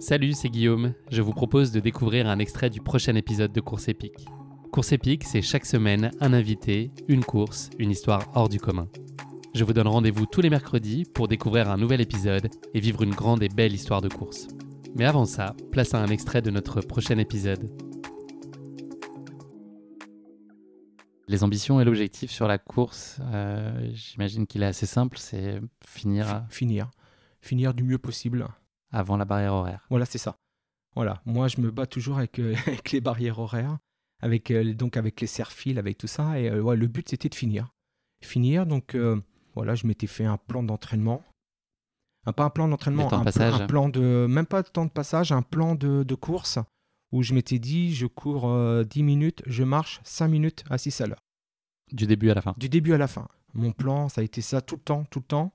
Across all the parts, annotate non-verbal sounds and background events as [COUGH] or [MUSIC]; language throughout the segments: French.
Salut, c'est Guillaume. Je vous propose de découvrir un extrait du prochain épisode de Course épique. Course épique, c'est chaque semaine un invité, une course, une histoire hors du commun. Je vous donne rendez-vous tous les mercredis pour découvrir un nouvel épisode et vivre une grande et belle histoire de course. Mais avant ça, place à un extrait de notre prochain épisode. Les ambitions et l'objectif sur la course, euh, j'imagine qu'il est assez simple, c'est finir Finir. Finir du mieux possible. Avant la barrière horaire. Voilà, c'est ça. Voilà, moi je me bats toujours avec, euh, [LAUGHS] avec les barrières horaires, avec, euh, donc avec les serre-fils, avec tout ça. Et euh, ouais, le but c'était de finir. Finir, donc voilà, je m'étais fait un plan d'entraînement. Un, pas un plan d'entraînement, de un, un plan de. Même pas de temps de passage, un plan de, de course où je m'étais dit je cours euh, 10 minutes, je marche 5 minutes à 6 à l'heure. Du début à la fin. Du début à la fin. Mon plan, ça a été ça tout le temps, tout le temps.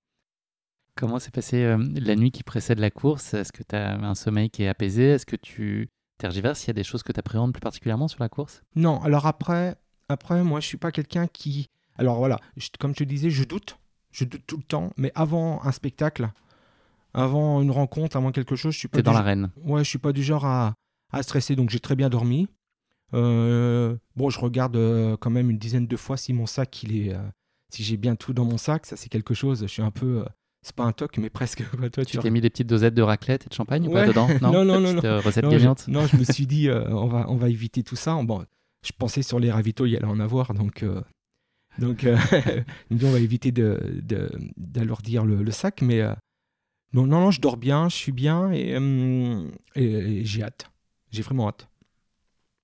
Comment s'est passée euh, la nuit qui précède la course? Est-ce que tu as un sommeil qui est apaisé? Est-ce que tu tergiverses? Il y a des choses que tu appréhendes plus particulièrement sur la course? Non, alors après, après moi, je suis pas quelqu'un qui. Alors voilà, je- comme je te disais, je doute. Je doute tout le temps. Mais avant un spectacle, avant une rencontre, avant quelque chose, je suis pas. T'es dans l'arène. Ouais, je suis pas du genre à, à stresser. Donc j'ai très bien dormi. Euh, bon, je regarde euh, quand même une dizaine de fois si mon sac, il est. si j'ai bien tout dans mon sac, ça c'est quelque chose. Je suis un peu. C'est pas un toc, mais presque. [LAUGHS] Toi, tu t'es mis des petites dosettes de raclette et de champagne ou pas dedans [LAUGHS] Non, non, non, Petite, euh, recette non, je, gagnante non, je me suis dit, [LAUGHS] euh, on, va, on va éviter tout ça. Bon, je pensais sur les ravitaux, il y allait en avoir, donc, euh, donc euh, on va éviter de, de- d'alourdir le, le sac. Mais non, non, non, je dors bien, je suis bien et, et- et j'ai hâte. J'ai vraiment hâte.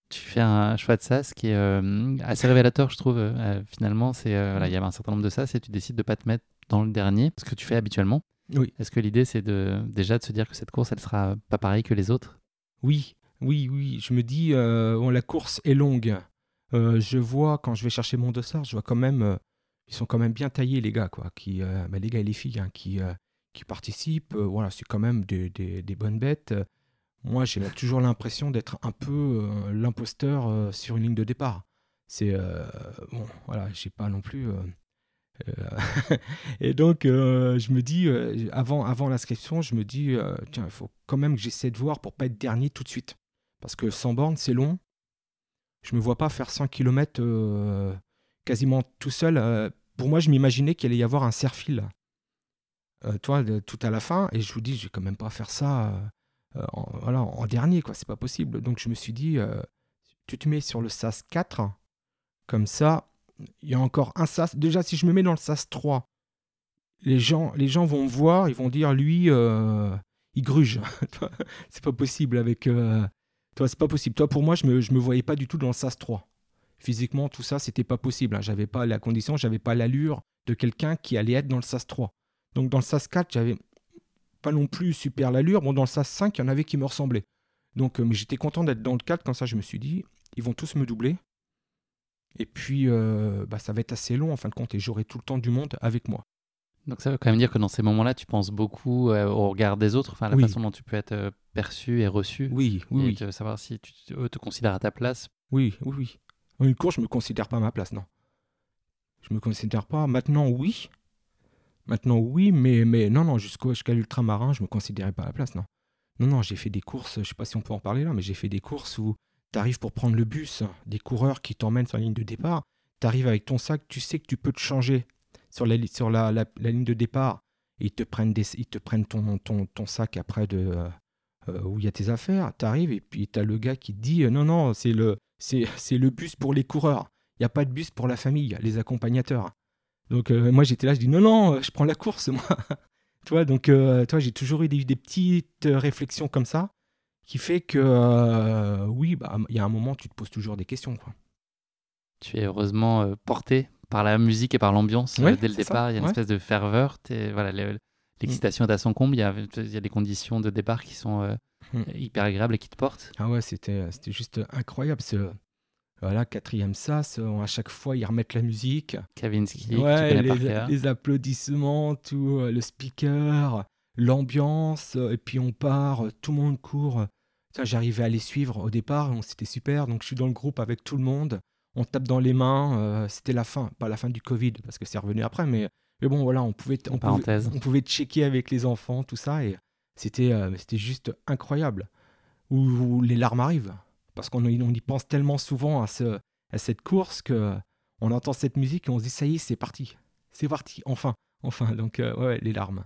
Tu fais un choix de sas qui est euh, assez révélateur, je trouve. Euh, finalement, c'est euh, voilà, il y avait un certain nombre de sas et tu décides de pas te mettre dans le dernier, ce que tu fais habituellement. Oui. Est-ce que l'idée, c'est de déjà de se dire que cette course, elle sera pas pareille que les autres? Oui, oui, oui. Je me dis, euh, bon, la course est longue. Euh, je vois, quand je vais chercher mon dossard, je vois quand même, euh, ils sont quand même bien taillés, les gars, quoi. Qui, bah, les gars et les filles hein, qui, qui participent. Voilà, c'est quand même des, des- des bonnes bêtes. Moi, j'ai toujours l'impression d'être un peu l'imposteur sur une ligne de départ. C'est bon, voilà, j'ai pas non plus. Euh, [LAUGHS] et donc, euh, je me dis, euh, avant, avant l'inscription, je me dis, tiens, il faut quand même que j'essaie de voir pour pas être dernier tout de suite. Parce que 100 bornes, c'est long. Je me vois pas faire 100 km quasiment tout seul. Pour moi, je m'imaginais qu'il allait y avoir un serre-fil, euh, toi, de- tout à la fin. Et je vous dis, je vais quand même pas faire ça en, voilà, en dernier, quoi. C'est pas possible. Donc, je me suis dit, tu te mets sur le SAS 4, comme ça, il y a encore un SAS. Déjà, si je me mets dans le SAS 3, les gens, les gens vont me voir, ils vont dire, lui, euh, il gruge. [LAUGHS] C'est pas possible avec. euh, toi, c'est pas possible. Toi, pour moi, je me, me voyais pas du tout dans le SAS 3. Physiquement, tout ça, c'était pas possible. hein. J'avais pas la condition, j'avais pas l'allure de quelqu'un qui allait être dans le SAS 3. Donc, dans le SAS 4, j'avais pas non plus super l'allure. Bon, dans le SAS 5, il y en avait qui me ressemblaient. Donc, euh, mais j'étais content d'être dans le 4. Comme ça, je me suis dit, ils vont tous me doubler. Et puis, euh, bah, ça va être assez long en fin de compte, et j'aurai tout le temps du monde avec moi. Donc ça veut quand même dire que dans ces moments-là, tu penses beaucoup euh, au regard des autres, enfin à la Oui. façon dont tu peux être euh, perçu et reçu, Oui, oui, et oui. savoir si tu, eux te considèrent à ta place. Oui, oui, oui. En une course, je me considère pas à ma place, non. Je me considère pas. Maintenant, oui. Maintenant, oui, mais, mais non, non, jusqu'au- jusqu'à l'ultramarin, je me considérais pas à la place, non. Non, non, j'ai fait des courses, je sais pas si on peut en parler là, mais j'ai fait des courses où tu arrives pour prendre le bus, des coureurs qui t'emmènent sur la ligne de départ, tu arrives avec ton sac, tu sais que tu peux te changer sur la, sur la, la- ligne de départ, ils te prennent, des, ils te prennent ton, ton, ton sac après de, euh, où il y a tes affaires, tu arrives et puis tu as le gars qui te dit non, non, c'est le, c'est, c'est le bus pour les coureurs, il n'y a pas de bus pour la famille, les accompagnateurs. Donc euh, moi j'étais là, je dis non, non, euh, je prends la course, [LAUGHS] moi. tu vois, donc toi, j'ai toujours eu des, des petites réflexions comme ça qui fait que euh, oui, bah, il y a un moment, tu te poses toujours des questions. Quoi. Tu es heureusement euh, porté par la musique et par l'ambiance euh, Ouais, dès le départ. Il y a une ouais. espèce de ferveur. Voilà, le- l'excitation est à son comble. Il y, a, il y a des conditions de départ qui sont euh, Mm. hyper agréables et qui te portent. Ah ouais, c'était, juste incroyable. Ce, voilà, quatrième sas, à chaque fois, ils remettent la musique. Kavinsky, tu par les, les applaudissements, tout, le speaker, l'ambiance, et puis on part, tout le monde court. J'arrivais à les suivre au départ, c'était super. Donc je suis dans le groupe avec tout le monde, on tape dans les mains. euh, c'était la fin, pas la fin du Covid parce que c'est revenu après, mais, mais bon voilà, on pouvait, on pouvait, on pouvait checker avec les enfants, tout ça, et C'était euh, c'était juste incroyable. Où, les larmes arrivent. Parce qu'on on y pense tellement souvent à, ce, à cette course que on entend cette musique et on se dit ça y est, c'est parti. C'est parti, enfin, enfin. Donc, euh, ouais, les larmes.